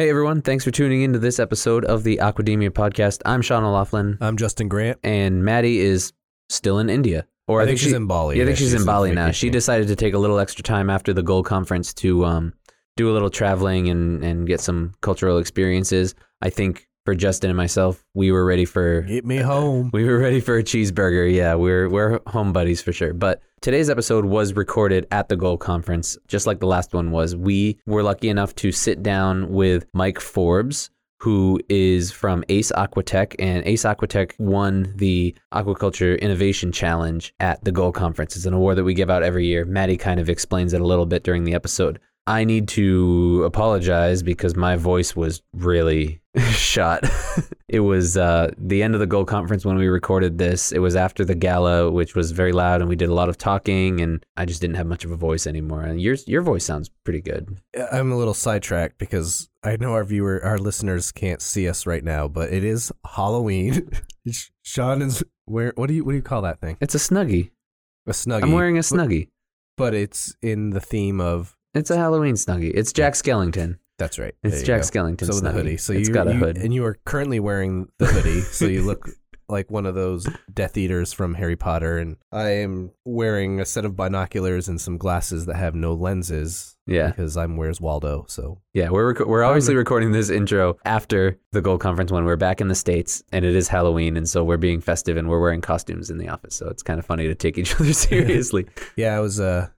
Hey everyone, thanks for tuning into this episode of the Aquademia podcast. I'm Sean O'Laughlin, I'm Justin Grant. and Maddie is still in India. Or I think she's in Bali. Yeah, I think she's, she's in Bali now. She decided to take a little extra time after the Goal Conference to um, do a little traveling and, and get some cultural experiences. I think for Justin and myself, we were ready for Get me home. we were ready for a cheeseburger. Yeah, we're we're home buddies for sure. But today's episode was recorded at the Goal Conference, just like the last one was. We were lucky enough to sit down with Mike Forbes, who is from Ace Aquatec, and Ace Aquatec won the Aquaculture Innovation Challenge at the Goal Conference. It's an award that we give out every year. Maddie kind of explains it a little bit during the episode. I need to apologize because my voice was really shot. it was uh, the end of the Goal Conference when we recorded this. It was after the gala, which was very loud, and we did a lot of talking, and I just didn't have much of a voice anymore. And yours, your voice sounds pretty good. I'm a little sidetracked because I know our viewer, our listeners can't see us right now, but it is Halloween. Sean is where? What do you what do you call that thing? It's a snuggie. A snuggie. I'm wearing a but- snuggie. but it's in the theme of. It's a Halloween snuggie. It's Jack Skellington. That's right. It's Jack go. Skellington So with the snuggie. hoodie. So it's you, got a you- hood. and you are currently wearing the hoodie, so you look like one of those Death Eaters from Harry Potter. And I am wearing a set of binoculars and some glasses that have no lenses. Yeah. because I'm Where's Waldo. So Yeah, we're rec- we're obviously recording this intro after the Goal Conference when we're back in the states and it is Halloween and so we're being festive and we're wearing costumes in the office. So it's kind of funny to take each other seriously. yeah, I was. Uh,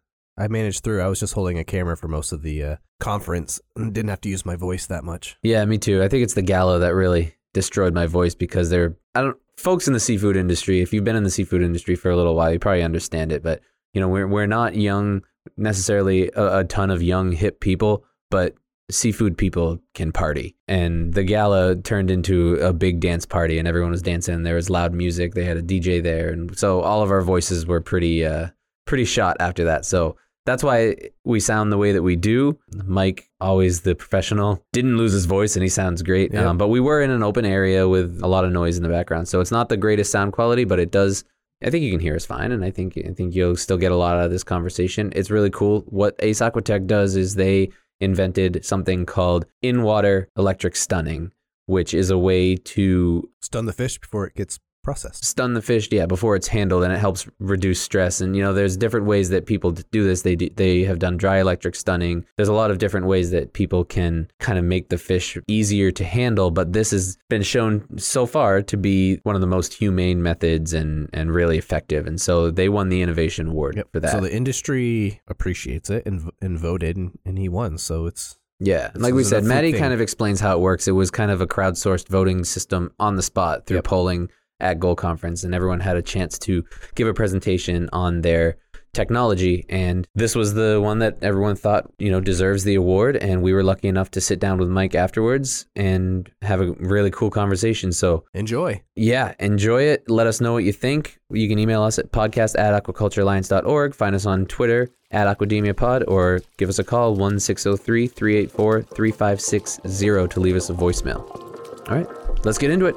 I managed through. I was just holding a camera for most of the uh, conference and didn't have to use my voice that much. yeah, me too. I think it's the gala that really destroyed my voice because they're I don't folks in the seafood industry. If you've been in the seafood industry for a little while, you probably understand it. But you know, we're we're not young necessarily a, a ton of young hip people, but seafood people can party. And the gala turned into a big dance party, and everyone was dancing. There was loud music. They had a DJ there, and so all of our voices were pretty uh, pretty shot after that. So that's why we sound the way that we do. Mike, always the professional, didn't lose his voice and he sounds great. Yeah. Um, but we were in an open area with a lot of noise in the background. So it's not the greatest sound quality, but it does. I think you can hear us fine, and I think I think you'll still get a lot out of this conversation. It's really cool. What Ace Aquatech does is they invented something called in-water electric stunning, which is a way to Stun the fish before it gets processed. stun the fish yeah before it's handled and it helps reduce stress and you know there's different ways that people do this they do, they have done dry electric stunning there's a lot of different ways that people can kind of make the fish easier to handle but this has been shown so far to be one of the most humane methods and and really effective and so they won the innovation award for that So the industry appreciates it and and voted, and, and he won. So it's Yeah, This like we said, Maddie thing. kind of explains how it works. It was kind of a crowdsourced voting system on the spot through Yep. polling at Goal Conference, and everyone had a chance to give a presentation on their technology. And this was the one that everyone thought you know deserves the award. And we were lucky enough to sit down with Mike afterwards and have a really cool conversation. So enjoy. yeah, enjoy it. Let us know what you think. You can email us at podcast at aquaculturealliance.org. Find us on Twitter at aquademiapod or give us a call 1 603 384 3560 to leave us a voicemail. All right, let's get into it.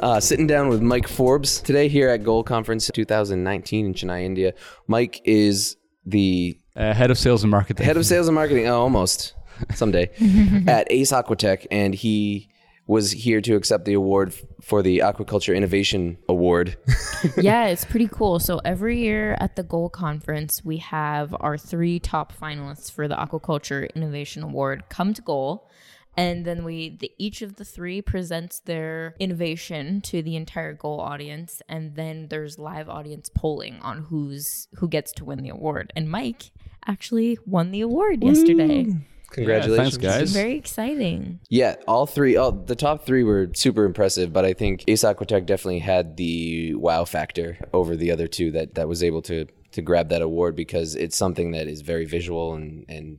Uh, sitting down with Mike Forbes today here at Goal Conference 2019 in Chennai, India. Mike is the Uh, head of sales and marketing. head of sales and marketing, oh, almost someday, at Ace Aquatec, and he was here to accept the award for the Aquaculture Innovation Award. yeah, it's pretty cool. So every year at the Goal Conference, we have our three top finalists for the Aquaculture Innovation Award come to Goal. And then we, the, each of the three presents their innovation to the entire Goal audience, and then there's live audience polling on who's who gets to win the award. And Mike actually won the award yesterday. Congratulations. thanks, guys. Very exciting. Yeah, all three. Oh, the top three were super impressive, but I think Ace Aquatec definitely had the wow factor over the other two that that was able to to grab that award because it's something that is very visual and and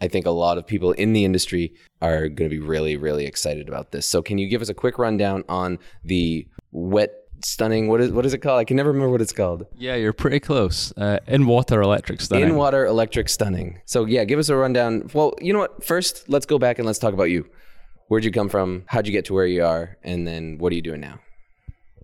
I think a lot of people in the industry are going to be really, really excited about this. So, can you give us a quick rundown on the wet stunning? What is what is it called? I can never remember what it's called. Yeah, you're pretty close. Uh, in water electric stunning. In water electric stunning. So, yeah, give us a rundown. Well, you know what? First, let's go back and let's talk about you. Where'd you come from? How'd you get to where you are? And then what are you doing now?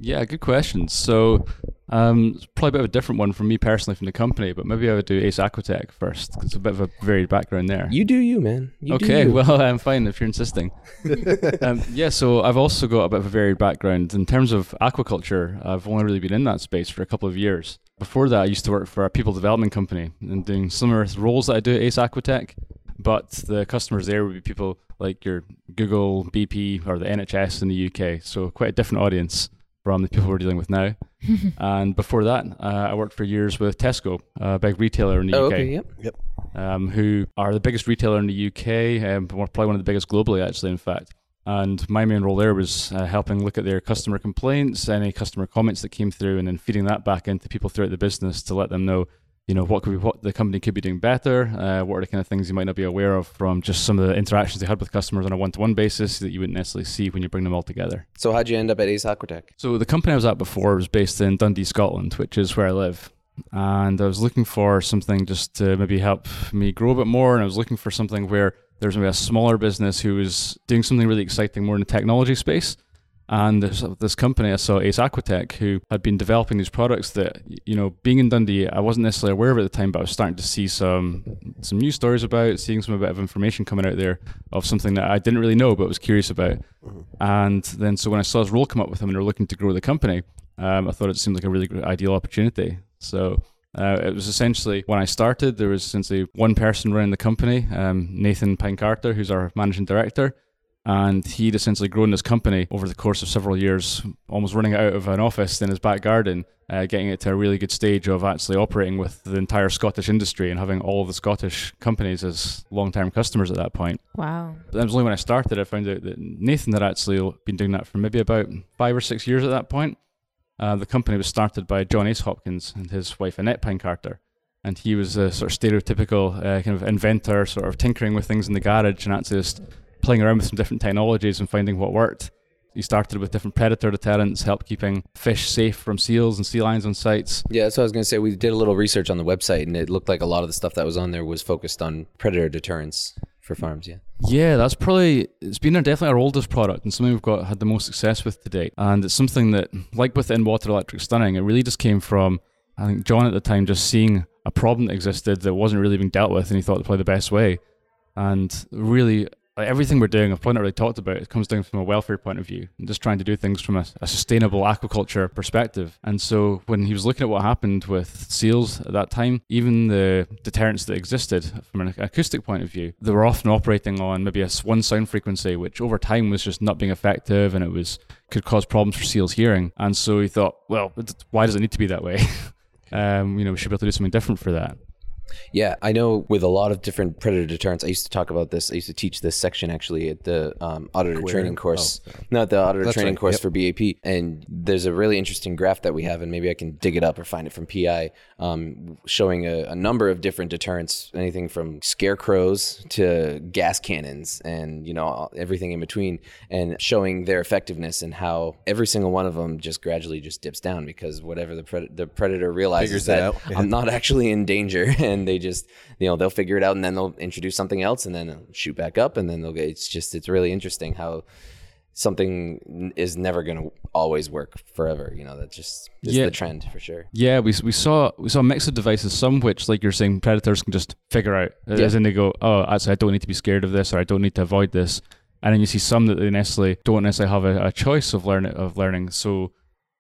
Yeah, good question. So, um, probably a bit of a different one from me personally from the company, but maybe I would do Ace Aquatec first. 'cause It's a bit of a varied background there. You do you, man. You do okay, you. well, I'm fine if you're insisting. um, yeah, so I've also got a bit of a varied background. In terms of aquaculture, I've only really been in that space for a couple of years. Before that, I used to work for a people development company and doing similar roles that I do at Ace Aquatec, but the customers there would be people like your Google, BP, or the NHS in the UK. So quite a different audience from the people we're dealing with now. and before that, uh, I worked for years with Tesco, a big retailer in the Oh, UK okay, yep. um, who are the biggest retailer in the UK, um, we're probably one of the biggest globally, actually, in fact. And my main role there was uh, helping look at their customer complaints, any customer comments that came through, and then feeding that back into people throughout the business to let them know, you know, what could be, what the company could be doing better, uh, what are the kind of things you might not be aware of from just some of the interactions they had with customers on a one-to-one basis that you wouldn't necessarily see when you bring them all together. So, how'd you end up at Ace Aquatec? So the company I was at before was based in Dundee, Scotland, which is where I live. And I was looking for something just to maybe help me grow a bit more. And I was looking for something where there's maybe a smaller business who was doing something really exciting more in the technology space. And there's this company I saw, Ace Aquatec, who had been developing these products that, you know, being in Dundee, I wasn't necessarily aware of at the time, but I was starting to see some some news stories about, seeing some bit of information coming out there of something that I didn't really know but was curious about. And then so when I saw this role come up with them and they're looking to grow the company, um, I thought it seemed like a really ideal opportunity. So uh, it was essentially when I started, there was essentially one person running the company, um, Nathan Pyne-Carter, who's our managing director. And he'd essentially grown this company over the course of several years, almost running it out of an office in his back garden, uh, getting it to a really good stage of actually operating with the entire Scottish industry and having all the Scottish companies as long term customers at that point. Wow. But that was only when I started. I found out that Nathan had actually been doing that for maybe about five or six years at that point. Uh, the company was started by John Ace Hopkins and his wife Annette Pyne-Carter. And he was a sort of stereotypical uh, kind of inventor, sort of tinkering with things in the garage and actually just playing around with some different technologies and finding what worked. You started with different predator deterrents, help keeping fish safe from seals and sea lions on sites. Yeah, that's what I was going to say. We did a little research on the website, and it looked like a lot of the stuff that was on there was focused on predator deterrence for farms. Yeah. Yeah, that's probably it's been our, definitely our oldest product and something we've got had the most success with to date. And it's something that, like with in water electric stunning, it really just came from I think John at the time just seeing a problem that existed that wasn't really being dealt with, and he thought to play the best way. And really, like, everything we're doing, I've probably not really talked about. It comes down from a welfare point of view, and just trying to do things from a, a sustainable aquaculture perspective. And so, when he was looking at what happened with seals at that time, even the deterrents that existed from an acoustic point of view, they were often operating on maybe a one sound frequency, which over time was just not being effective, and it was could cause problems for seals hearing. And so he thought, well, why does it need to be that way? um, you know, we should be able to do something different for that. Yeah, I know with a lot of different predator deterrents. I used to talk about this. I used to teach this section actually at the um, auditor Aquarium? training course. Oh. Not the auditor That's training right, course yep. for BAP. And there's a really interesting graph that we have, and maybe I can dig it up or find it from PI, um, showing a, a number of different deterrents, anything from scarecrows to gas cannons, and you know everything in between, and showing their effectiveness and how every single one of them just gradually just dips down because whatever the pred- the predator realizes Figures it that. I'm not actually in danger, and they just you know they'll figure it out, and then they'll introduce something else, and then shoot back up, and then they'll get. It's just it's really interesting how something is never going to always work forever. You know that just is Yeah. the trend for sure. Yeah, we, we saw we saw a mix of devices. Some which, like you're saying, predators can just figure out, uh, Yeah. as in they go, "Oh, actually, I don't need to be scared of this, or I don't need to avoid this." And then you see some that they necessarily don't necessarily have a, a choice of learn of learning. So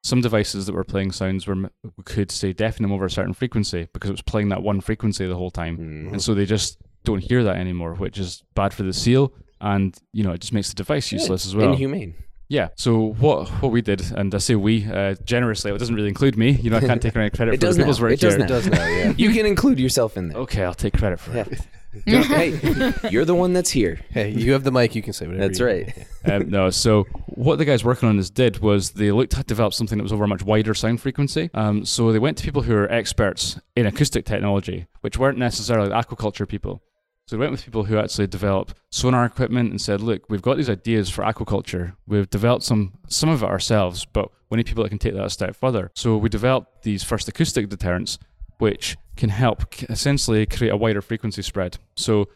some devices that were playing sounds were could say deafen them over a certain frequency because it was playing that one frequency the whole time, Mm-hmm. and so they just don't hear that anymore, which is bad for the seal, and you know it just makes the device useless as well. Inhumane. Yeah. So what what we did, and I say we uh, generously, it doesn't really include me. You know, I can't take any credit It for does people's work It does now. It does now, yeah. You can include yourself in there. Okay, I'll take credit for Yeah. it. Don't- hey, you're the one that's here. Hey, you have the mic. You can say whatever. That's you right. um, no, so what the guys working on this did was they looked to develop something that was over a much wider sound frequency. Um, so they went to people who are experts in acoustic technology, which weren't necessarily aquaculture people. So we went with people who actually develop sonar equipment and said, look, we've got these ideas for aquaculture. We've developed some some of it ourselves, but we need people that can take that a step further. So we developed these first acoustic deterrents, which can help essentially create a wider frequency spread. So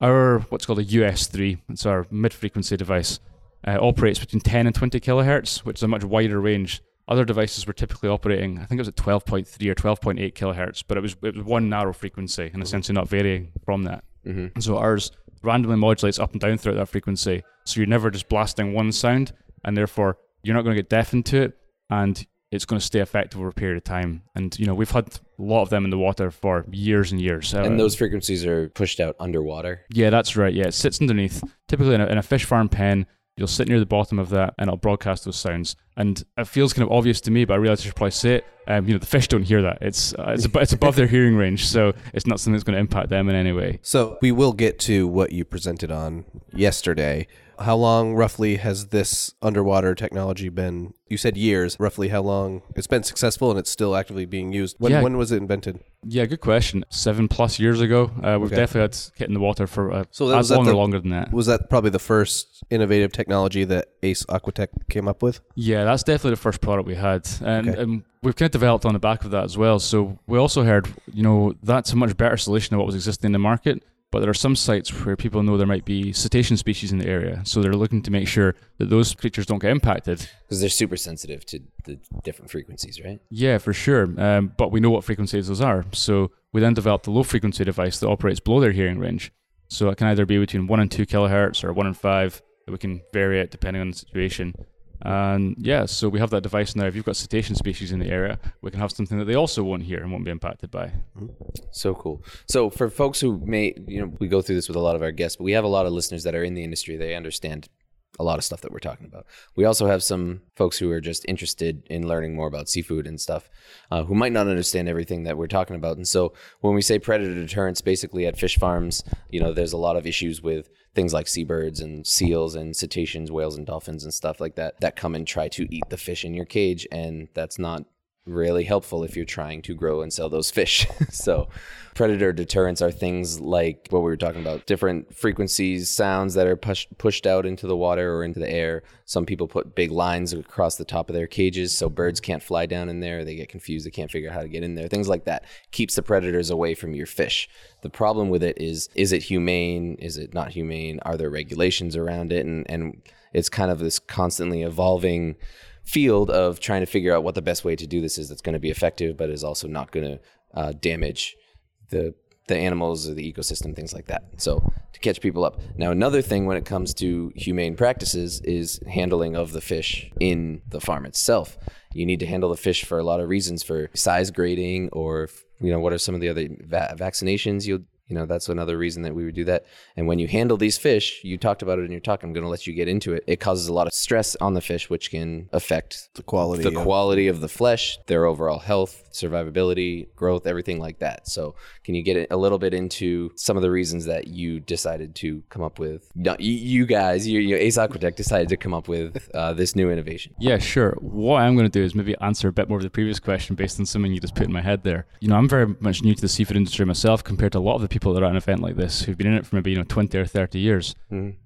our what's called a US3, it's our mid-frequency device, uh, operates between 10 and 20 kilohertz, which is a much wider range. Other devices were typically operating, I think it was at 12.3 or 12.8 kilohertz, but it was it was one narrow frequency and essentially not varying from that. Mm-hmm. So ours randomly modulates up and down throughout that frequency, so you're never just blasting one sound, and therefore you're not going to get deafened to it, and it's going to stay effective over a period of time. And you know we've had a lot of them in the water for years and years. Uh, And those frequencies are pushed out underwater. yeah, that's right. Yeah, it sits underneath. Typically in a, in a fish farm pen, you'll sit near the bottom of that and it'll broadcast those sounds. And it feels kind of obvious to me, but I realize I should probably say it. Um, you know, the fish don't hear that. It's uh, it's, ab- it's above their hearing range, so it's not something that's going to impact them in any way. So we will get to what you presented on yesterday. How long roughly has this underwater technology been? You said years. Roughly how long it's been successful and it's still actively being used. When Yeah. when was it invented? Yeah, good question. Seven plus years ago, uh, we've Okay. definitely had kit in the water for uh, So that- was as long or longer than that. Was that probably the first innovative technology that Ace Aquatec came up with? Yeah, that's definitely the first product we had, and, Okay. and we've kind of developed on the back of that as well. So we also heard, you know, that's a much better solution than what was existing in the market. But there are some sites where people know there might be cetacean species in the area, so they're looking to make sure that those creatures don't get impacted. Because they're super sensitive to the different frequencies, right? Yeah, for sure. Um, but we know what frequencies those are, so we then developed a low frequency device that operates below their hearing range. So it can either be between one and two kilohertz or one and five. That we can vary it depending on the situation. And yeah, so we have that device now. If you've got cetacean species in the area, we can have something that they also won't hear and won't be impacted by. So cool. So for folks who may, you know, we go through this with a lot of our guests, but we have a lot of listeners that are in the industry. They understand a lot of stuff that we're talking about. We also have some folks who are just interested in learning more about seafood and stuff, uh, who might not understand everything that we're talking about. And so when we say predator deterrence, basically at fish farms, you know, there's a lot of issues with things like seabirds and seals and cetaceans, whales and dolphins and stuff like that that come and try to eat the fish in your cage, and that's not really helpful if you're trying to grow and sell those fish. so, predator deterrents are things like what we were talking about different frequencies, sounds that are push, pushed out into the water or into the air. Some people put big lines across the top of their cages so birds can't fly down in there. They get confused, they can't figure out how to get in there. Things like that keeps the predators away from your fish. The problem with it is is it humane? Is it not humane? Are there regulations around it? And and it's kind of this constantly evolving field of trying to figure out what the best way to do this is that's going to be effective, but is also not going to uh, damage the the animals or the ecosystem, things like that. So to catch people up. Now another thing when it comes to humane practices is handling of the fish in the farm itself. You need to handle the fish for a lot of reasons, for size grading, or you know what are some of the other va- vaccinations you'll you know that's another reason that we would do that and when you handle these fish you talked about it in your talk i'm going to let you get into it it causes a lot of stress on the fish which can affect The quality. the of- quality of the flesh, their overall health, survivability, growth, everything like that. So, can you get a little bit into some of the reasons that you decided to come up with? No, you, you guys, you, you Ace Aquatec decided to come up with uh, this new innovation. Yeah, sure. What I'm going to do is maybe answer a bit more of the previous question based on something you just put in my head there. You know, I'm very much new to the seafood industry myself compared to a lot of the people that are at an event like this who've been in it for maybe, you know, 20 or 30 years.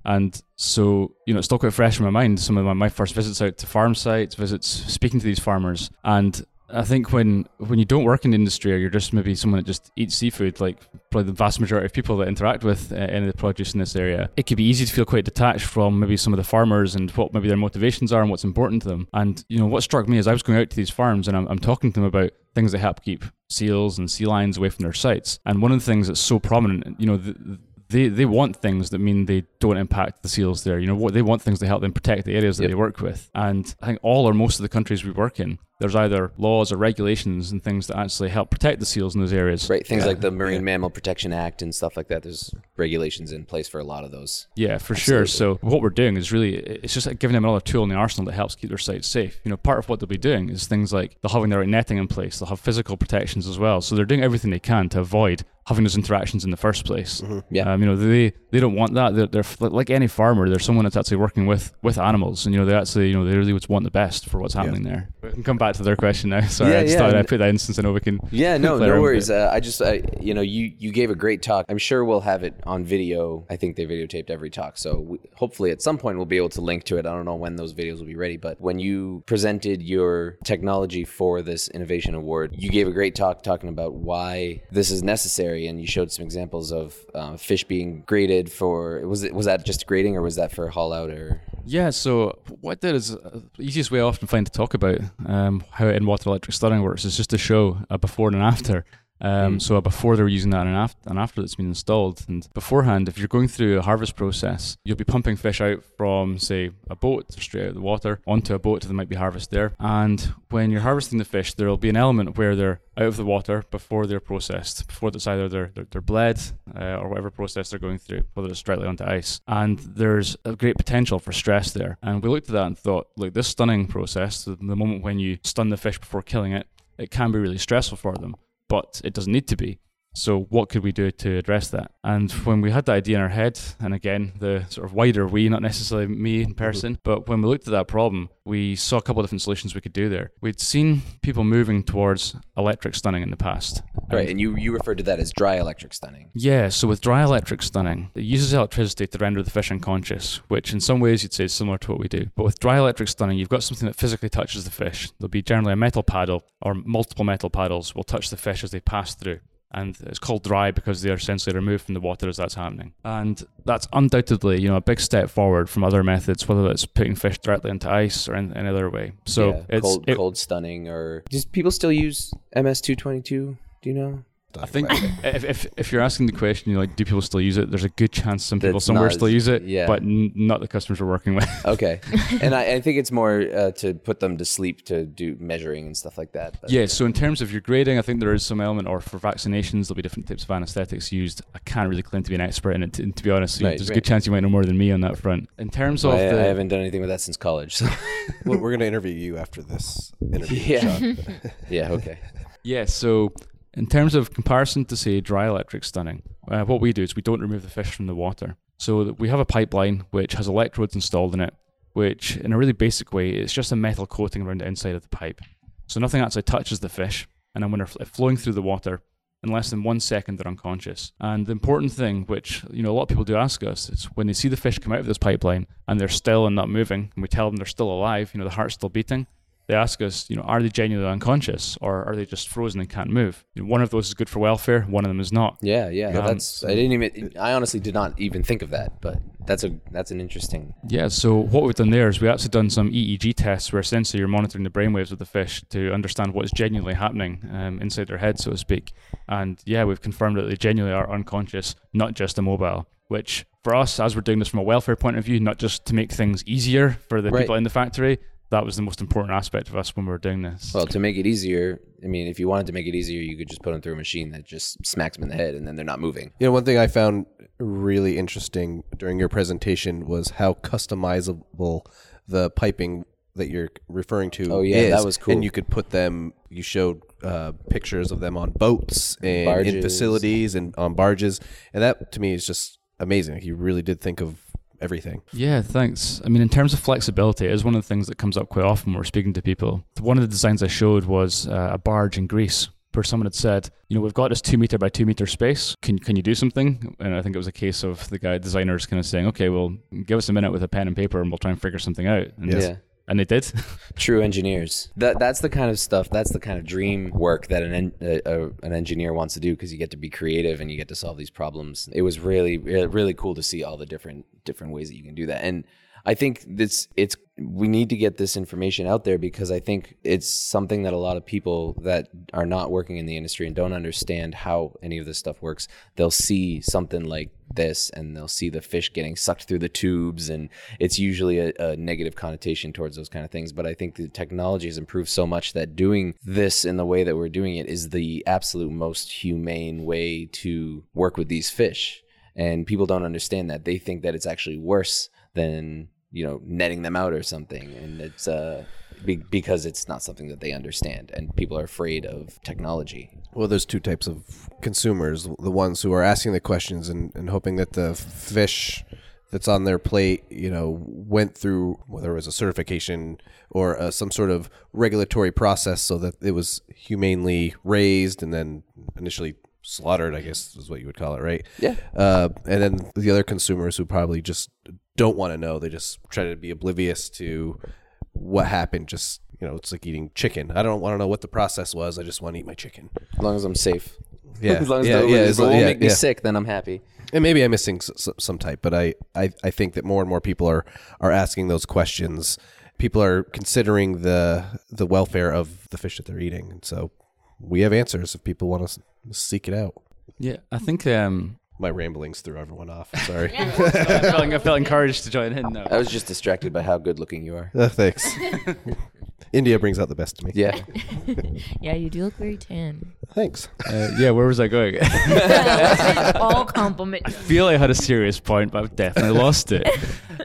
And so, you know, it's still quite fresh in my mind. Some of my, my first visits out to farm sites, visits speaking to these farmers. And I think when when you don't work in the industry or you're just maybe someone that just eats seafood, like probably the vast majority of people that interact with uh, any of the produce in this area, it can be easy to feel quite detached from maybe some of the farmers and what maybe their motivations are and what's important to them. And you know what struck me is I was going out to these farms and I'm, I'm talking to them about things that help keep seals and sea lions away from their sites. And one of the things that's so prominent, you know, the, they they want things that mean they don't impact the seals there. You know what they want things to help them protect the areas that Yep. they work with. And I think all or most of the countries we work in, there's either laws or regulations and things that actually help protect the seals in those areas. Right, things Yeah, like the Marine yeah. Mammal Protection Act and stuff like that. There's regulations in place for a lot of those. Yeah, for sure. So what we're doing is really it's just like giving them another tool in the arsenal that helps keep their sites safe. You know, part of what they'll be doing is things like they'll having the right netting in place. They'll have physical protections as well. So they're doing everything they can to avoid having those interactions in the first place. Yeah. Um, you know, they they don't want that. They're, they're like any farmer. They're someone that's actually working with with animals, and you know, they actually you know they really would want the best for what's happening there. We can come back back to their question now. Sorry, Yeah, I just yeah. thought I'd put that instance in I we can. Yeah, no, no worries. Uh, I just, I, you know, you you gave a great talk. I'm sure we'll have it on video. I think they videotaped every talk, so we, hopefully at some point we'll be able to link to it. I don't know when those videos will be ready, but when you presented your technology for this innovation award, you gave a great talk talking about why this is necessary, and you showed some examples of uh, fish being graded for. Was it was that just grading, or was that for haul out, or? Yeah, so what I did is uh, the easiest way I often find to talk about um, how in water electric stunning works is just to show a before and an after. Um, So before they're using that and after, and after that's been installed. And beforehand, if you're going through a harvest process, you'll be pumping fish out from, say, a boat straight out of the water onto a boat that might be harvested there. And when you're harvesting the fish, there will be an element where they're out of the water before they're processed, before it's either they're, they're, they're bled uh, or whatever process they're going through, whether it's directly onto ice. And there's a great potential for stress there. And we looked at that and thought, look, this stunning process, the, the moment when you stun the fish before killing it, it can be really stressful for them, but it doesn't need to be. So, what could we do to address that? And when we had that idea in our head, and again, the sort of wider we, not necessarily me in mm-hmm. person, but when we looked at that problem, we saw a couple of different solutions we could do there. We'd seen people moving towards electric stunning in the past. Right, and you you referred to that as dry electric stunning. Yeah, so with dry electric stunning, it uses electricity to render the fish unconscious, which in some ways you'd say is similar to what we do. But with dry electric stunning, you've got something that physically touches the fish. There'll be generally a metal paddle or multiple metal paddles will touch the fish as they pass through. And it's called dry because they are essentially removed from the water as that's happening. And that's undoubtedly, you know, a big step forward from other methods, whether it's putting fish directly into ice or in any other way. So Yeah, it's cold it- cold stunning, or does people still use MS two twenty two? Do you know? I think if, if if you're asking the question, you know, like, do people still use it? There's a good chance some people That's somewhere not still use it, yeah. but n- not the customers we're working with. Okay, and I, I think it's more uh, to put them to sleep to do measuring and stuff like that. But Yeah, so in terms of your grading, I think there is some element, or for vaccinations, there'll be different types of anesthetics used. I can't really claim to be an expert in it, to, to be honest. Right, There's a right. good chance you might know more than me on that front. In terms of I, I haven't done anything with that since college. So. Well, we're going to interview you after this interview. Yeah. Sean. yeah. Okay. yeah, so in terms of comparison to say dry electric stunning, uh, what we do is we don't remove the fish from the water. So we have a pipeline which has electrodes installed in it, which in a really basic way, it's just a metal coating around the inside of the pipe. So nothing actually touches the fish, and then when they're fl- flowing through the water, in less than one second they're unconscious. And the important thing, which you know a lot of people do ask us, is when they see the fish come out of this pipeline and they're still and not moving, and we tell them they're still alive, you know the heart's still beating. They ask us, you know, are they genuinely unconscious or are they just frozen and can't move? One of those is good for welfare, one of them is not. Yeah. Yeah. Um, that's. I didn't even. I honestly did not even think of that, but that's a that's an interesting. Yeah, so what we've done there is we actually done some EEG tests where essentially you're monitoring the brainwaves of the fish to understand what is genuinely happening um, inside their head, so to speak. And yeah, we've confirmed that they genuinely are unconscious, not just immobile. Which for us, as we're doing this from a welfare point of view, not just to make things easier for the Right. people in the factory, that was the most important aspect of us when we were doing this. Well, to make it easier, I mean, if you wanted to make it easier, you could just put them through a machine that just smacks them in the head, and then they're not moving. You know, one thing I found really interesting during your presentation was how customizable the piping that you're referring to. Oh, yeah, is. that was cool. And you could put them. You showed uh, pictures of them on boats and in Barges. facilities and on barges, and that to me is just amazing. You really did think of everything. Yeah, thanks. I mean, in terms of flexibility, it is one of the things that comes up quite often when we're speaking to people. One of the designs I showed was uh, a barge in Greece where someone had said, you know, we've got this two meter by two meter space. Can can you do something? And I think it was a case of the guy designers kind of saying, okay, well, give us a minute with a pen and paper, and we'll try and figure something out. And, Yeah. And they did. True engineers. That that's the kind of stuff. That's the kind of dream work that an en- uh, uh, an engineer wants to do because you get to be creative and you get to solve these problems. It was really really cool to see all the different different ways that you can do that. And I think this it's we need to get this information out there because I think it's something that a lot of people that are not working in the industry and don't understand how any of this stuff works, they'll see something like this and they'll see the fish getting sucked through the tubes and it's usually a, a negative connotation towards those kind of things. But i think the technology has improved so much that doing this in the way that we're doing it is the absolute most humane way to work with these fish. And people don't understand that. They think that it's actually worse than you know netting them out or something. And it's uh be- because it's not something that they understand and people are afraid of technology. Well, there's two types of consumers: the ones who are asking the questions and, and hoping that the fish that's on their plate, you know, went through whether it was a certification or uh, some sort of regulatory process so that it was humanely raised and then initially slaughtered, I guess is what you would call it, right? Yeah. Uh, and then the other consumers who probably just don't want to know, they just try to be oblivious to what happened. Just, you know, it's like eating chicken. I don't want to know what the process was. I just want to eat my chicken. As long as I'm safe. Yeah. as long as yeah, yeah, as it long- won't yeah, make me yeah. sick, then I'm happy. And maybe I'm missing s- s- some type, but I, I, I think that more and more people are, are asking those questions. People are considering the the welfare of the fish that they're eating, and so we have answers if people want to seek it out. Yeah, I think um, My ramblings threw everyone off. Sorry. I, felt, I felt encouraged to join in now. I was just distracted by how good looking you are. Uh, thanks. India brings out the best in me. Yeah. Yeah, you do look very tan. Thanks. Uh, yeah, where was I going? All compliment. I feel I had a serious point, but I've definitely lost it.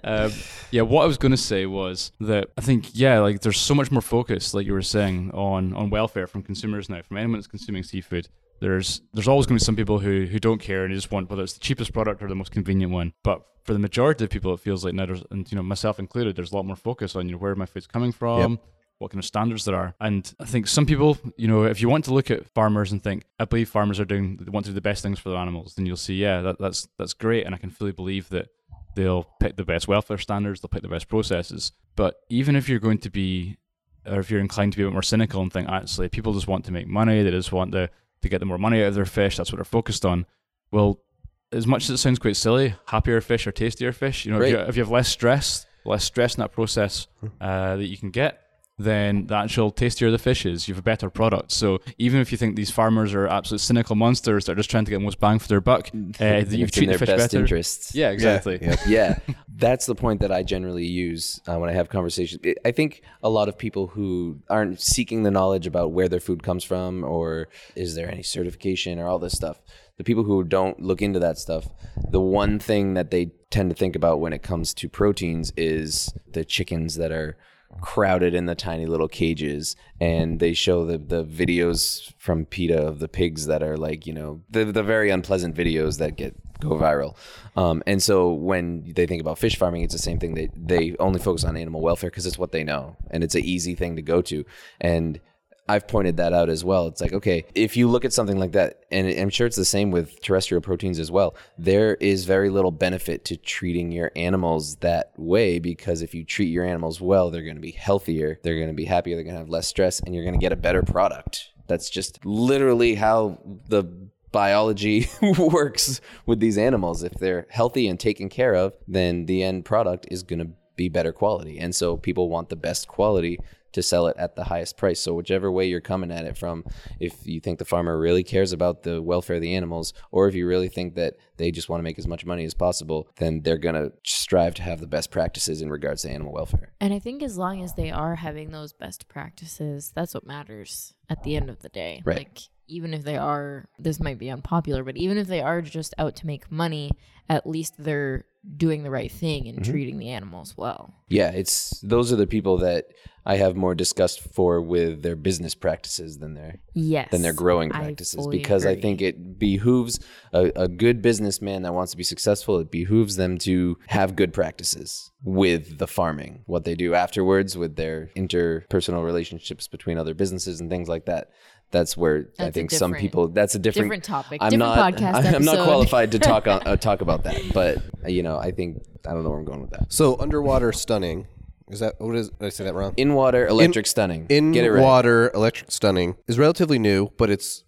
Um, yeah, what I was going to say was that I think yeah, like there's so much more focus, like you were saying, on on welfare from consumers now, from anyone that's consuming seafood. There's there's always going to be some people who who don't care and just want whether it's the cheapest product or the most convenient one. But for the majority of people, it feels like now there's and you know myself included, there's a lot more focus on you know where my food's coming from. What kind of standards there are, and I think some people, you know, if you want to look at farmers and think, I believe farmers are doing they want to do the best things for their animals, then you'll see, yeah, that, that's that's great, and I can fully believe that they'll pick the best welfare standards, they'll pick the best processes. But even if you're going to be, or if you're inclined to be a bit more cynical and think, actually, people just want to make money, they just want to, to get the more money out of their fish, that's what they're focused on. Well, as much as it sounds quite silly, happier fish or tastier fish, you know, if you, if you have less stress, less stress in that process uh, that you can get, then the actual tastier the fish is, you have a better product. So even if you think these farmers are absolute cynical monsters that are just trying to get the most bang for their buck, uh, that you've It's treated the their fish best better. interests. Yeah, exactly. Yeah. yeah, that's the point that I generally use uh, when I have conversations. I- I think a lot of people who aren't seeking the knowledge about where their food comes from or is there any certification or all this stuff, the people who don't look into that stuff, the one thing that they tend to think about when it comes to proteins is the chickens that are crowded in the tiny little cages and they show the, the videos from PETA of the pigs that are like, you know, the, the very unpleasant videos that get go viral. Um, and so when they think about fish farming, it's the same thing. They, they only focus on animal welfare because it's what they know and it's an easy thing to go to. And I've pointed that out as well. It's like, okay, if you look at something like that, and I'm sure it's the same with terrestrial proteins as well, there is very little benefit to treating your animals that way because if you treat your animals well, they're going to be healthier, they're going to be happier, they're going to have less stress, and you're going to get a better product. That's just literally how the biology works with these animals. If they're healthy and taken care of, then the end product is going to be better quality. And so people want the best quality to sell it at the highest price. So whichever way you're coming at it from, if you think the farmer really cares about the welfare of the animals, or if you really think that they just want to make as much money as possible, then they're going to strive to have the best practices in regards to animal welfare. And I think as long as they are having those best practices, that's what matters at the end of the day. Right. Like even if they are this might be unpopular, but even if they are just out to make money, at least they're doing the right thing and mm-hmm. treating the animals well. Yeah, it's those are the people that I have more disgust for with their business practices than their Yes. than their growing I practices fully because I think it behooves a, a good businessman that wants to be successful. It behooves them to have good practices with the farming, what they do afterwards with their interpersonal relationships between other businesses and things like that. That's where I That's a think some people. That's a different, different topic, I'm different not. podcast I'm not qualified to talk on, uh, talk about that, but uh, you know, I think I don't know where I'm going with that. So underwater stunning is that what is? Did I say that wrong? In water, electric stunning. In Get it right. water electric stunning is relatively new, but it's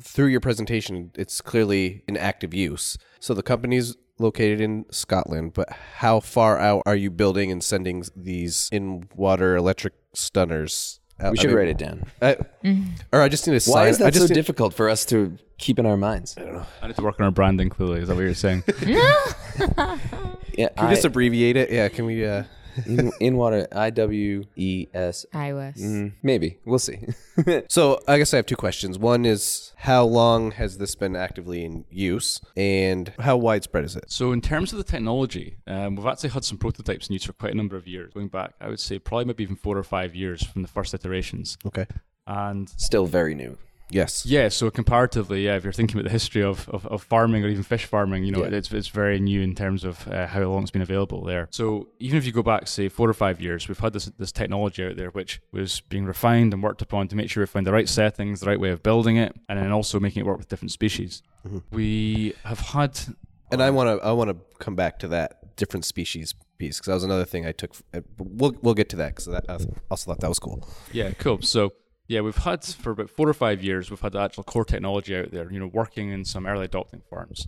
through your presentation, it's clearly in active use. So the company's located in Scotland, but how far out are you building and sending these in water electric stunners? Out? We I should mean, write it down. I, or I just need to. Why sign, is I that so need- difficult for us to keep in our minds? I don't know. I need to work on our branding. Clearly, is that what you're saying? Yeah, Can we just abbreviate it? Yeah. Can we? Uh, in, in water. I W E S. iOS. Mm, maybe we'll see. So I guess I have two questions. One is how long has this been actively in use, and how widespread is it? So, in terms of the technology, um, we've actually had some prototypes in use for quite a number of years, going back, I would say, probably maybe even four or five years from the first iterations. Okay. And Still very new. Yes. Yeah, so comparatively, yeah, if you're thinking about the history of, of, of farming or even fish farming, you know, Yeah. it's, it's very new in terms of uh, how long it's been available there. So even if you go back, say, four or five years, we've had this, this technology out there which was being refined and worked upon to make sure we find the right settings, the right way of building it, and then also making it work with different species. We have had And I want to I want to come back to that different species piece because that was another thing I took. uh, We'll we'll get to that because I also thought that was cool. Yeah, cool. So yeah, we've had for about four or five years, we've had the actual core technology out there, you know, working in some early adopting farms.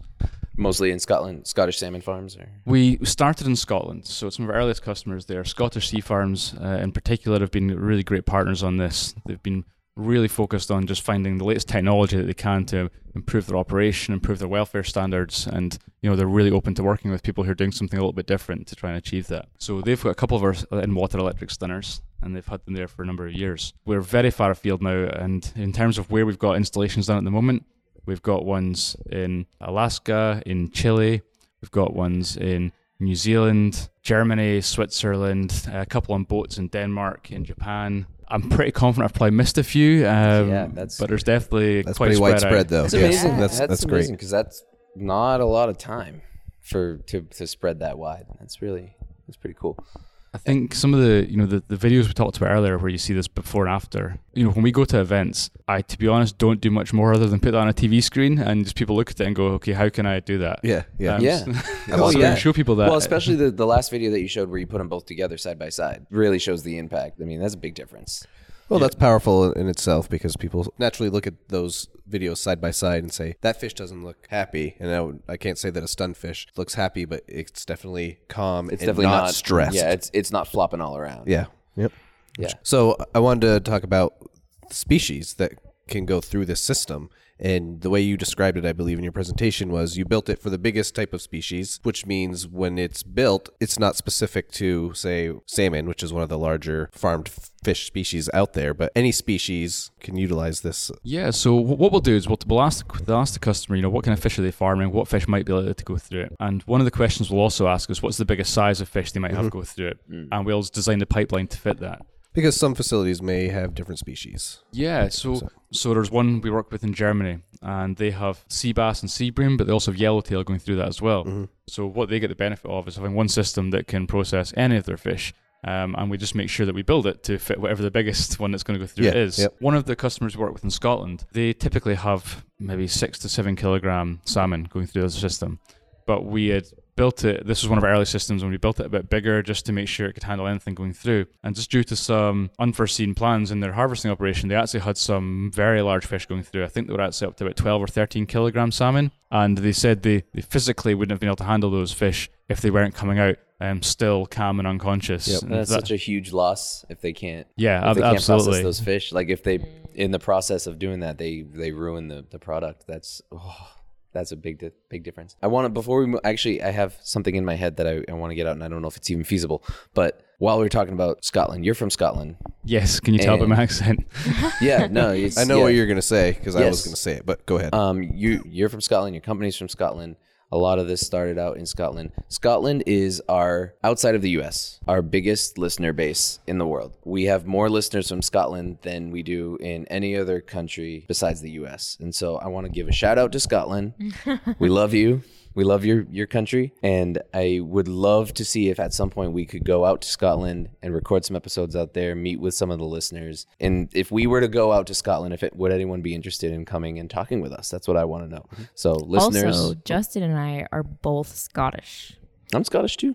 Mostly in Scotland, Scottish salmon farms. Or We started in Scotland, so some of our earliest customers there, Scottish Sea Farms uh, in particular, have been really great partners on this. They've been really focused on just finding the latest technology that they can to improve their operation, improve their welfare standards, and you know they're really open to working with people who are doing something a little bit different to try and achieve that. So they've got a couple of our uh, in water electric stunners, and they've had them there for a number of years. We're very far afield now, and in terms of where we've got installations done at the moment, we've got ones in Alaska, in Chile, we've got ones in New Zealand, Germany, Switzerland, a couple on boats in Denmark, in Japan. I'm pretty confident I've probably missed a few, um, Yeah, that's- but there's definitely That's quite pretty spread widespread out. though. That's Yes, amazing. That's that's, great. because that's not a lot of time for to to spread that wide. That's really that's pretty cool. I think some of the you know the, the videos we talked about earlier where you see this before and after. You know, when we go to events, I to be honest don't do much more other than put that on a TV screen and just people look at it and go, okay, how can I do that? Yeah, yeah. Um, Yeah. and Oh, so yeah. show people that. Well, especially the, the last video that you showed where you put them both together side by side really shows the impact. I mean, that's a big difference. Well, that's powerful in itself because people naturally look at those videos side by side and say that fish doesn't look happy, and I, would, I can't say that a stunned fish looks happy, but it's definitely calm. It's and definitely not, not, stressed. Yeah, it's it's not flopping all around. yeah, yep. Yeah. So I wanted to talk about species that can go through this system. And the way you described it, I believe, in your presentation was you built it for the biggest type of species, which means when it's built, it's not specific to, say, salmon, which is one of the larger farmed fish species out there, but any species can utilize this. Yeah, so what we'll do is we'll, we'll ask they'll ask the customer, you know, what kind of fish are they farming? What fish might be allowed to go through it? And one of the questions we'll also ask is what's the biggest size of fish they might have mm-hmm. go through it? Mm. And we'll design the pipeline to fit that. Because some facilities may have different species. Yeah, so so there's one we work with in Germany, and they have sea bass and sea bream, but they also have yellowtail going through that as well. So what they get the benefit of is having one system that can process any of their fish. Um, and we just make sure that we build it to fit whatever the biggest one that's going to go through Yeah, it is. yep. One of the customers we work with in Scotland, they typically have maybe six to seven kilogram salmon going through the system. But we had built it, this was one of our early systems, and we built it a bit bigger just to make sure it could handle anything going through. And just due to some unforeseen plans in their harvesting operation, they actually had some very large fish going through. I think they were actually up to about 12 or 13 kilogram salmon. And they said they, they physically wouldn't have been able to handle those fish if they weren't coming out um, still calm and unconscious. Yep. And That's that- such a huge loss if they can't. Yeah, if they ab- can't absolutely. process those fish. Like if they, in the process of doing that, they they ruin the the product. That's oh, that's a big di- big difference. I want to before we mo- actually, I have something in my head that I, I want to get out, and I don't know if it's even feasible. But while we are talking about Scotland, you're from Scotland. yes, can you tell by my accent? Yeah, no, it's, I know yeah. what you're going to say because I was Yes. going to say it, but go ahead. Um, you you're from Scotland. Your company's from Scotland. A lot of this started out in Scotland. Scotland is our outside of the U.S. our biggest listener base in the world. We have more listeners from Scotland than we do in any other country besides the U.S. And so I want to give a shout out to Scotland. we love you. We love your your country, and I would love to see if at some point we could go out to Scotland and record some episodes out there, meet with some of the listeners, and if we were to go out to Scotland, if it would anyone be interested in coming and talking with us? That's what I want to know. Mm-hmm. So, listeners, Also, Justin and I are both Scottish. I'm Scottish too,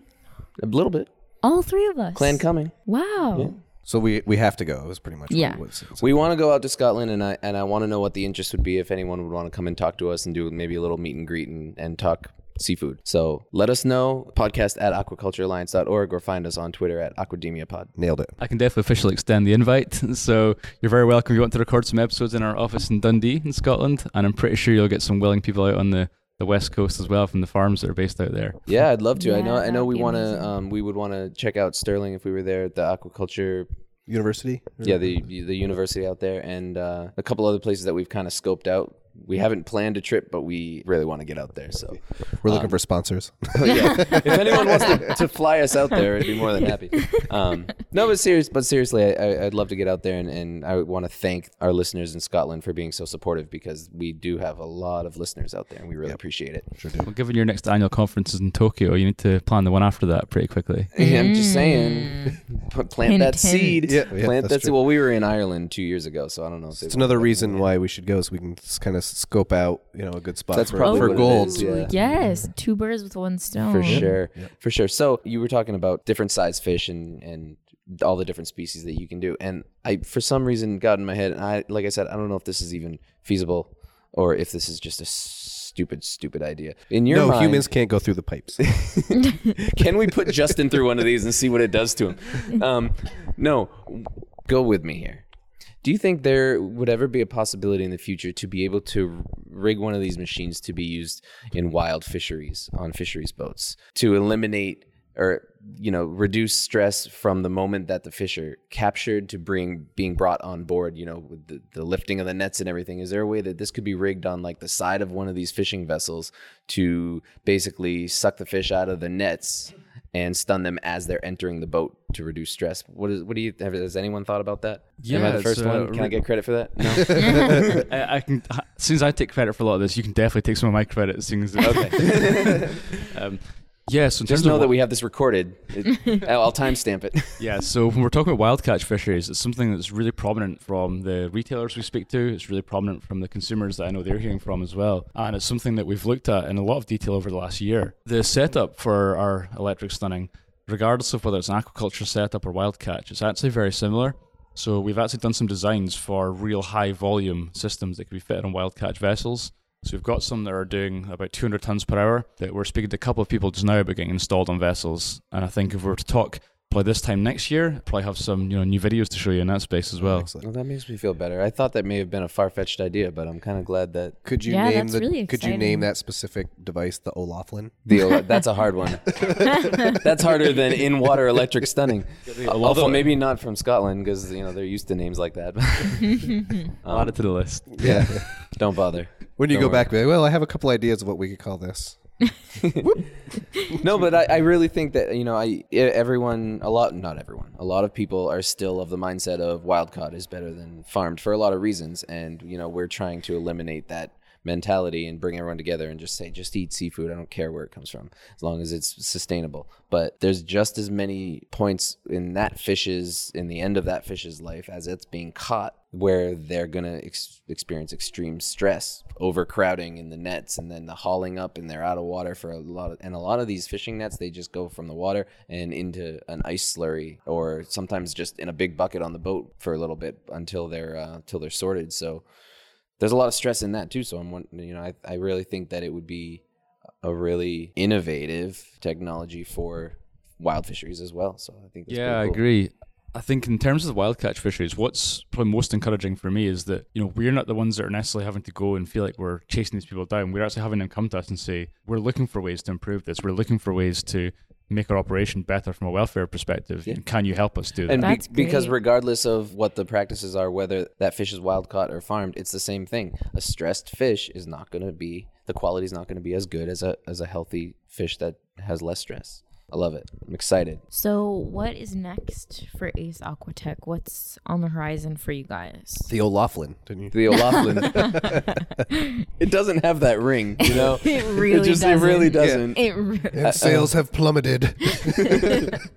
a little bit. All three of us. Clan coming. Wow. So we we have to go. It was pretty much what Yeah. it was. We want to go out to Scotland, and I and I want to know what the interest would be if anyone would want to come and talk to us and do maybe a little meet and greet and, and talk seafood. So let us know. Podcast at aquaculturealliance.org or find us on Twitter at aquademiapod. Nailed it. I can definitely officially extend the invite. So you're very welcome if you want to record some episodes in our office in Dundee, in Scotland. And I'm pretty sure you'll get some willing people out on the, the west coast as well from the farms that are based out there. Yeah, I'd love to. I know. I know. We want to. Um, we would want to check out Stirling if we were there at the aquaculture. University? Yeah, the the university out there, and uh, a couple other places that we've kind of scoped out. We haven't planned a trip, but we really want to get out there. So, We're looking for sponsors. yeah, if anyone wants to, to fly us out there, I'd be more than happy. Um, No, but serious, but seriously, I, I, I'd love to get out there, and, and I want to thank our listeners in Scotland for being so supportive because we do have a lot of listeners out there, and we really appreciate it. Sure Well, given your next annual conference is in Tokyo, you need to plan the one after that pretty quickly. I'm just saying, p- plant Hint, that hint. seed. Yeah, yeah, plant that's that seed. Well, we were in Ireland two years ago, so I don't know. If It's another reason why we should go, so we can kind of scope out, you know, a good spot That's for, probably for what it gold. is, yeah. Yes, two birds with one stone. For sure, for sure. So you were talking about different size fish and and all the different species that you can do, and I for some reason got in my head, and I like I said, I don't know if this is even feasible or if this is just a stupid, stupid idea. In your No, mind, humans can't go through the pipes. can we put Justin through one of these and see what it does to him? Um, no, go with me here. Do you think there would ever be a possibility in the future to be able to rig one of these machines to be used in wild fisheries on fisheries boats to eliminate or you know reduce stress from the moment that the fish are captured to bring being brought on board you know with the, the lifting of the nets and everything? Is there a way that this could be rigged on like the side of one of these fishing vessels to basically suck the fish out of the nets and stun them as they're entering the boat to reduce stress. What is what do you have has anyone thought about that? Am i Yeah, the first uh, one? Can i get credit for that? No? I, I can, since I take credit for a lot of this, you can definitely take some of my credit. Since okay. Um, yeah, so just know of that we have this recorded It- i'll timestamp it Yeah, so when we're talking about wild catch fisheries, it's something that's really prominent from the retailers we speak to. It's really prominent from the consumers that I know they're hearing from as well. And it's something that we've looked at in a lot of detail over the last year. The setup for our electric stunning, regardless of whether it's an aquaculture setup or wild catch, it's actually very similar. So we've actually done some designs for real high volume systems that can be fitted on wild catch vessels. So we've got some that are doing about 200 tons per hour that we're speaking to a couple of people just now about getting installed on vessels. And I think if we were to talk probably this time next year, probably have some you know new videos to show you in that space as well. Excellent. Well, that makes me feel better. I thought that may have been a far fetched idea, but I'm kind of glad that Could you Yeah, name that's the really Could you name that specific device the O'Laughlin? the O- that's a hard one. that's harder than in water electric stunning. Although maybe not from Scotland because you know they're used to names like that. Um, Add it to the list. Yeah. Don't bother. When you Don't go worry. back, be like, well, I have a couple ideas of what we could call this. no, but I, I really think that you know, I everyone, a lot, not everyone, a lot of people are still of the mindset of wild caught is better than farmed for a lot of reasons, and you know, we're trying to eliminate that mentality and bring everyone together and just say, just eat seafood. I don't care where it comes from, as long as it's sustainable. But there's just as many points in that fish's, in the end of that fish's life as it's being caught, where they're gonna ex- experience extreme stress, overcrowding in the nets, and then the hauling up, and they're out of water for a lot of, and a lot of these fishing nets, they just go from the water and into an ice slurry, or sometimes just in a big bucket on the boat for a little bit until they're uh, until they're sorted. So there's a lot of stress in that too. So I'm, you know, I, I really think that it would be a really innovative technology for wild fisheries as well. So I think that's yeah, I agree. I think in terms of the wild catch fisheries, what's probably most encouraging for me is that you know we're not the ones that are necessarily having to go and feel like we're chasing these people down. We're actually having them come to us and say, "We're looking for ways to improve this. We're looking for ways to make our operation better from a welfare perspective. And can you help us do that?" And be- because regardless of what the practices are, whether that fish is wild caught or farmed, it's the same thing. A stressed fish is not going to be the quality is not going to be as good as a as a healthy fish that has less stress. I love it. I'm excited. So, what is next for Ace Aquatec? What's on the horizon for you guys? The O'Laughlin, didn't you? The O'Laughlin. it doesn't have that ring, you know. It really just doesn't. it really doesn't. It re- And sales have plummeted.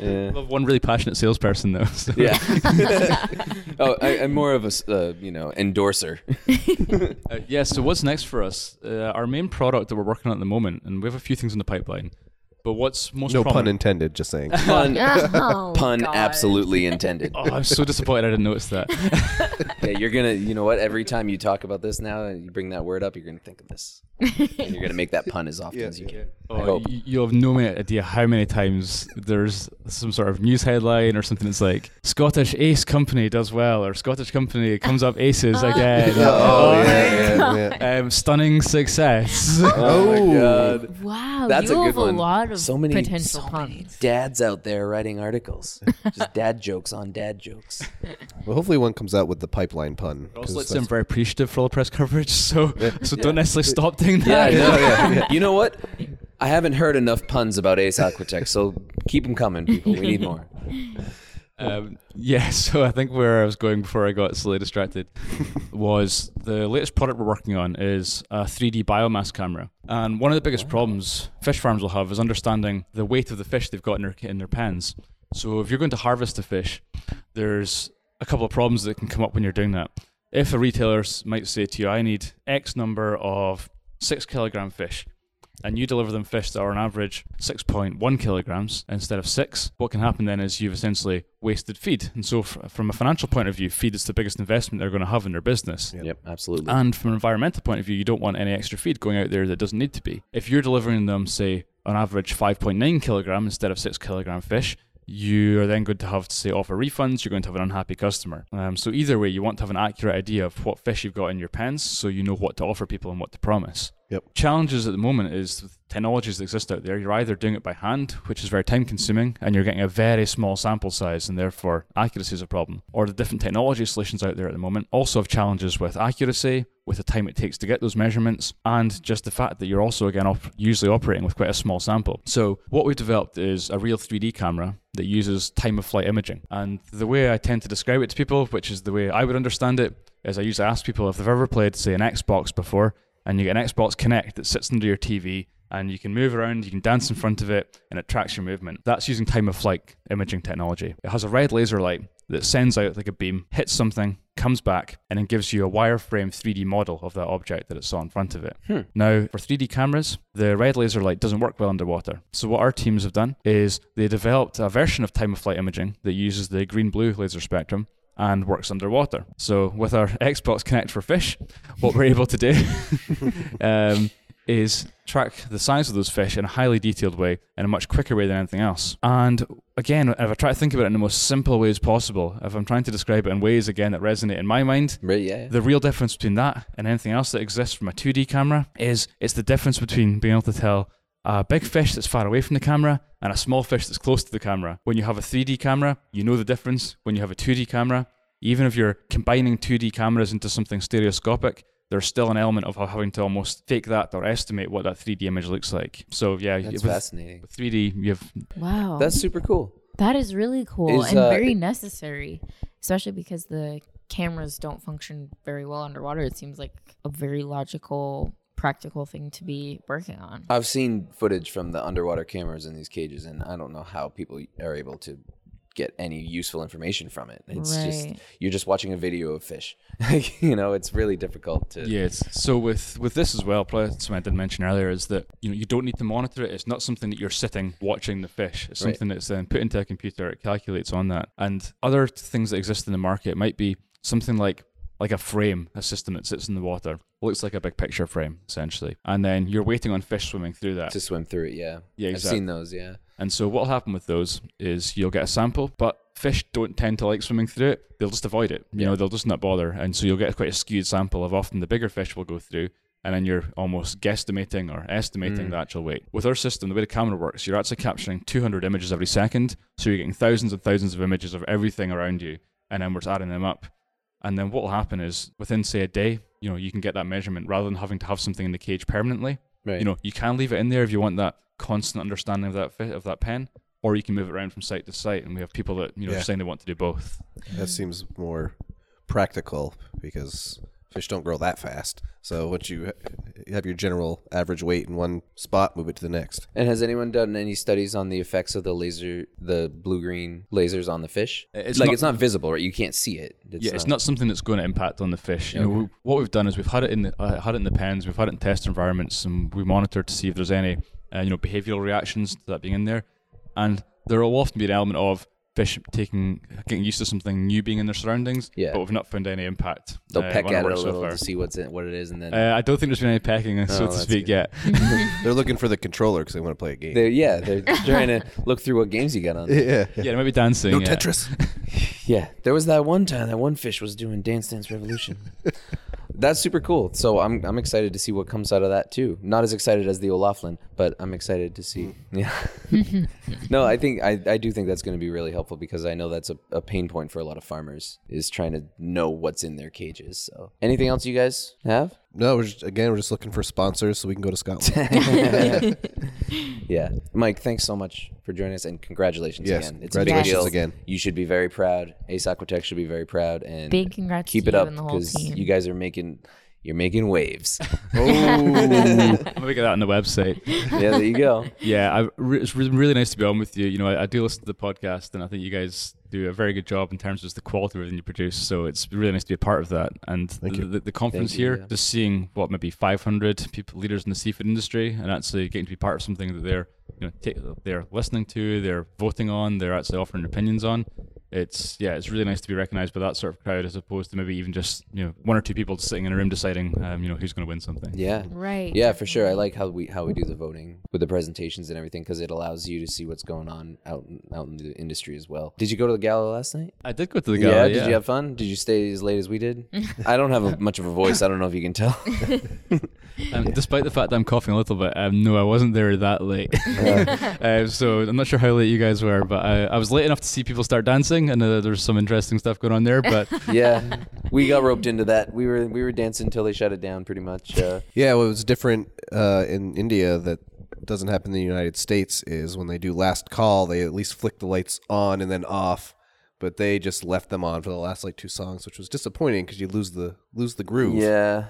Yeah. I have one really passionate salesperson though. so- Yeah. oh, I, I'm more of a uh, you know endorser. Uh, yeah, so what's next for us? Uh, our main product that we're working on at the moment, and we have a few things in the pipeline. But what's most no pun prominent? intended, just saying. Pun, Oh, pun God. absolutely intended. Oh, I'm so disappointed I didn't notice that. Yeah, you're gonna, you know what? Every time you talk about this now, and you bring that word up, you're gonna think of this, and you're gonna make that pun as often as you can. I Oh, hope. you, you have no idea how many times there's some sort of news headline or something that's like Scottish Ace Company does well or Scottish Company comes up aces again. oh, yeah, yeah, yeah. Um, stunning success. Oh, my god. Wow, That's you a good have one. a lot of so many potential so many puns. dads out there writing articles, just dad jokes on dad jokes. Well, hopefully one comes out with the pipeline pun. 'cause Also, let's that's- very appreciative for all the press coverage, so so don't necessarily stop doing Yeah, I that. know. You know what? I haven't heard enough puns about Ace Aquatec, so Keep them coming, people. We need more. Um, yeah, so I think where I was going before I got slightly distracted was the latest product we're working on is a 3D biomass camera. And one of the biggest problems fish farms will have is understanding the weight of the fish they've got in their, in their pens. So if you're going to harvest a fish, there's a couple of problems that can come up when you're doing that. If a retailer might say to you, I need X number of six kilogram fish, and you deliver them fish that are on average 6.1 kilograms instead of 6, what can happen then is you've essentially wasted feed. And so, f- from a financial point of view, feed is the biggest investment they're going to have in their business. Yep, absolutely. And from an environmental point of view, you don't want any extra feed going out there that doesn't need to be. If you're delivering them, say, on average 5.9 kilogram instead of 6 kilogram fish, you are then going to have to say offer refunds. You're going to have an unhappy customer. Um, so either way, you want to have an accurate idea of what fish you've got in your pens, so you know what to offer people and what to promise. Yep. Challenges at the moment is technologies that exist out there. You're either doing it by hand, which is very time consuming, and you're getting a very small sample size, and therefore accuracy is a problem. Or the different technology solutions out there at the moment also have challenges with accuracy, with the time it takes to get those measurements, and just the fact that you're also again op- usually operating with quite a small sample. So what we've developed is a real 3D camera that uses time of flight imaging. And the way I tend to describe it to people, which is the way I would understand it, is I usually ask people if they've ever played, say, an Xbox before, and you get an Xbox Kinect that sits under your TV and you can move around, you can dance in front of it, and it tracks your movement. That's using time of flight imaging technology. It has a red laser light that sends out like a beam, hits something, comes back, and then gives you a wireframe 3D model of that object that it saw in front of it. Hmm. Now, for 3D cameras, the red laser light doesn't work well underwater. So, what our teams have done is they developed a version of time of flight imaging that uses the green blue laser spectrum and works underwater. So with our Xbox Kinect for Fish, what we're able to do um, is track the size of those fish in a highly detailed way in a much quicker way than anything else. And again, if I try to think about it in the most simple ways possible, if I'm trying to describe it in ways again that resonate in my mind, Right, yeah. the real difference between that and anything else that exists from a 2D camera is it's the difference between being able to tell a big fish that's far away from the camera and a small fish that's close to the camera. When you have a 3D camera, you know the difference. When you have a 2D camera, even if you're combining 2D cameras into something stereoscopic, there's still an element of having to almost fake that or estimate what that 3D image looks like. So yeah, That's with, fascinating. with 3D, you have Wow. That's super cool. That is really cool Is, and uh, very necessary, especially because the cameras don't function very well underwater. It seems like a very logical, practical thing to be working on. I've seen footage from the underwater cameras in these cages, and I don't know how people are able to get any useful information from it. It's just you're just watching a video of fish. you know, it's really difficult to. Yes. So with with this as well, probably something I did mention earlier is that you know you don't need to monitor it. It's not something that you're sitting watching the fish. It's Right. something that's then put into a computer. It calculates on that. And other things that exist in the market might be something like like a frame, a system that sits in the water, looks like a big picture frame essentially, and then you're waiting on fish swimming through that. To swim through it, yeah. Yeah, I've seen those, yeah. And so what'll happen with those is you'll get a sample, but fish don't tend to like swimming through it. They'll just avoid it. You Yeah. know, they'll just not bother. And so you'll get quite a skewed sample of often the bigger fish will go through and then you're almost guesstimating or estimating Mm. the actual weight. With our system, the way the camera works, you're actually capturing 200 images every second. So you're getting thousands and thousands of images of everything around you, and then we're just adding them up. And then what will happen is within, say, a day, you know, you can get that measurement rather than having to have something in the cage permanently. Right. You know, you can leave it in there if you want that constant understanding of that fi- of that pen, or you can move it around from site to site. And we have people that you know Yeah. saying they want to do both. That seems more practical because fish don't grow that fast. So once you have your general average weight in one spot, move it to the next. And has anyone done any studies on the effects of the laser, the blue green lasers on the fish? It's like not- it's not visible, right? You can't see it. yeah, it's not something that's going to impact on the fish. You know, we, what we've done is we've had it in the uh, had it in the pens, we've had it in test environments, and we monitor to see if there's any uh, you know behavioral reactions to that being in there. And there will often be an element of fish taking getting used to something new being in their surroundings. Yeah. but we've not found any impact. They'll uh, peck at it a little far. to see what's in, what it is, and then Uh, I don't think there's been any pecking, so Oh, to speak, good. yet. They're looking for the controller because they want to play a game. they're yeah, they're trying to look through what games you got on. yeah. yeah, they might be dancing. No yeah. Tetris. Yeah, there was that one time that one fish was doing Dance Dance Revolution. That's super cool. So I'm I'm excited to see what comes out of that too. Not as excited as the O'Laughlin, but I'm excited to see. Yeah. no, I think I, I do think that's going to be really helpful because I know that's a, a pain point for a lot of farmers is trying to know what's in their cages. So anything else you guys have? No, we're just, again, we're just looking for sponsors so we can go to Scotland. Yeah, Mike, thanks so much for joining us, and congratulations Yes, again. It's a big deal. again. You should be very proud. Ace Aquatec should be very proud, and Big congrats keep to it you up and the whole because team. you guys are making you're making waves. I'm gonna get that on the website. yeah, there you go. Yeah, I, it's really nice to be on with you. You know, I, I do listen to the podcast, and I think you guys do a very good job in terms of just the quality of everything you produce. So it's really nice to be a part of that. And the, you. the, the conference Thank you, here, yeah. just seeing what maybe 500 people, leaders in the seafood industry, and actually getting to be part of something that they're, you know, take, they're listening to, they're voting on, they're actually offering opinions on. It's yeah, it's really nice to be recognised by that sort of crowd as opposed to maybe even just you know one or two people sitting in a room deciding um, you know who's going to win something. Yeah. Right. Yeah, for sure. I like how we how we do the voting with the presentations and everything because it allows you to see what's going on out in, out in the industry as well. Did you go to the gala last night? I did go to the gala. yeah. gala. Did you have fun? Did you stay as late as we did? I don't have a, much of a voice. I don't know if you can tell. Um, despite the fact that I'm coughing a little bit, um, no, I wasn't there that late. uh, so I'm not sure how late you guys were, but I, I was late enough to see people start dancing, and uh, there's some interesting stuff going on there. But yeah, we got roped into that. We were we were dancing until they shut it down, pretty much. Uh, yeah, what was different uh, in India that doesn't happen in the United States is when they do last call, they at least flick the lights on and then off. But they just left them on for the last like two songs, which was disappointing because you lose the lose the groove. yeah,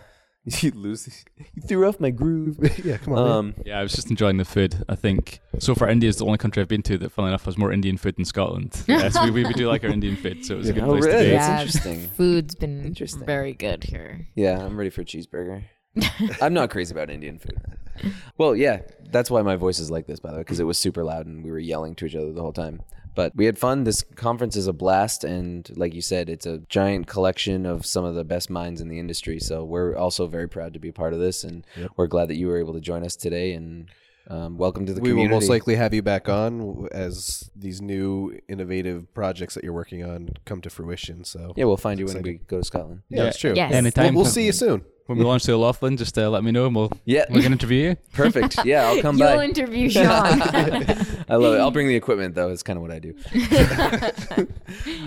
you lose. You threw off my groove. yeah. Come on. Um, yeah, I was just enjoying the food. I think so far India is the only country I've been to that, funnily enough, has more Indian food than Scotland. yeah, so we, we, we do like our Indian food, so it was a good Oh, place really? to be. That's Yeah, interesting. Food's been Interesting. very good here. Yeah, I'm ready for a cheeseburger. I'm not crazy about Indian food. Well, yeah, that's why my voice is like this, by the way, because it was super loud and we were yelling to each other the whole time. But we had fun. This conference is a blast, and like you said, it's a giant collection of some of the best minds in the industry. So we're also very proud to be a part of this, and we're glad that you were able to join us today. And um, welcome to the community. we community. will most likely have you back on as these new innovative projects that you're working on come to fruition. So Yeah, we'll find you when we go to Scotland. yeah, that's true. Yes. Anytime. We'll, we'll see you soon. When we launch the Laughlin, just uh, let me know and we'll, Yeah. we can interview you. Perfect. Yeah, I'll come back. You'll by. interview Sean. I love it. I'll bring the equipment though. It's kind of what I do.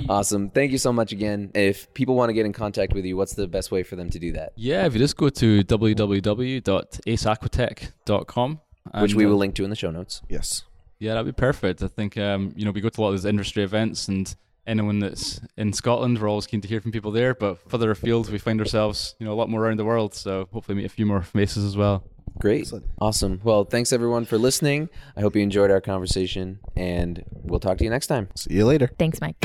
awesome. Thank you so much again. If people want to get in contact with you, what's the best way for them to do that? Yeah, if you just go to www.aceaquatec.com. Which we uh, will link to in the show notes. Yes. Yeah, that'd be perfect. I think um, you know we go to a lot of these industry events, and anyone that's in Scotland, we're always keen to hear from people there. But further afield, we find ourselves you know a lot more around the world. So hopefully meet a few more faces as well. Great. Awesome. Well, thanks everyone for listening. I hope you enjoyed our conversation, and we'll talk to you next time. See you later. Thanks, Mike.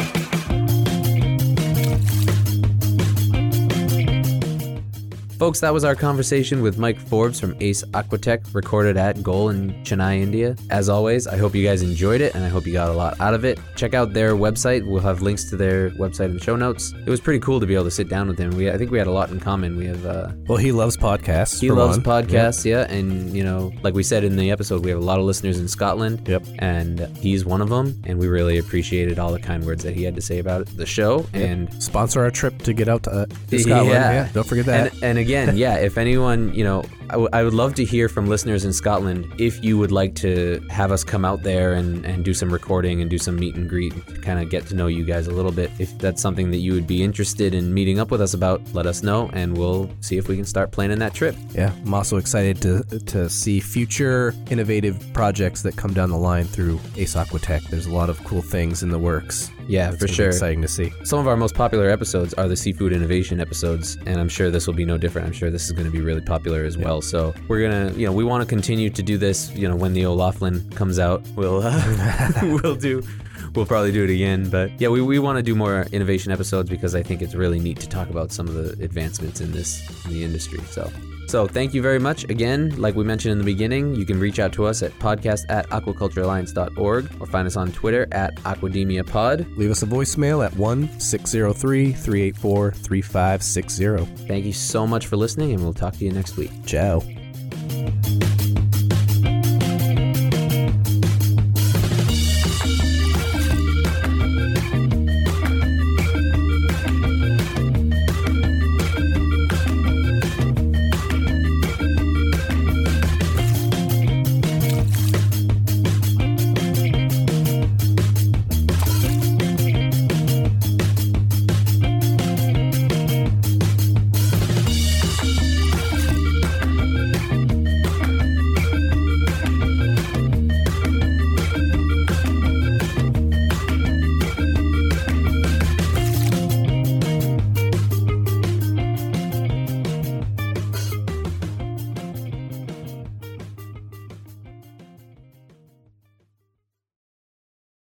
Folks, that was our conversation with Mike Forbes from Ace Aquatec, recorded at Goal in Chennai, India. As always, I hope you guys enjoyed it and I hope you got a lot out of it. Check out their website. We'll have links to their website in the show notes. It was pretty cool to be able to sit down with him. We, I think we had a lot in common. We have, uh, Well, he loves podcasts. he loves one. podcasts, yeah. And, you know, like we said in the episode, we have a lot of listeners in Scotland. Yep. And he's one of them. And we really appreciated all the kind words that he had to say about the show. And Sponsor our trip to get out to, uh, to Scotland. Yeah. Don't forget that. and, and again, yeah, if anyone, you know, I, w- I would love to hear from listeners in Scotland if you would like to have us come out there and, and do some recording and do some meet and greet, kind of get to know you guys a little bit. If that's something that you would be interested in meeting up with us about, let us know and we'll see if we can start planning that trip. yeah. I'm also excited to to see future innovative projects that come down the line through Ace Aquatec. There's a lot of cool things in the works. Yeah, for sure. Exciting to see. Some of our most popular episodes are the seafood innovation episodes, and I'm sure this will be no different. I'm sure this is going to be really popular as well. So we're gonna, you know, we want to continue to do this. You know, when the O'Laughlin comes out, we'll uh, we'll do. We'll probably do it again, but yeah, we, we want to do more innovation episodes because I think it's really neat to talk about some of the advancements in this in the industry. So, so thank you very much again. Like we mentioned in the beginning, you can reach out to us at podcast at aquaculturealliance.org or find us on Twitter at aquademiapod. Leave us a voicemail at 1 603 384 3560. Thank you so much for listening, and we'll talk to you next week. Ciao.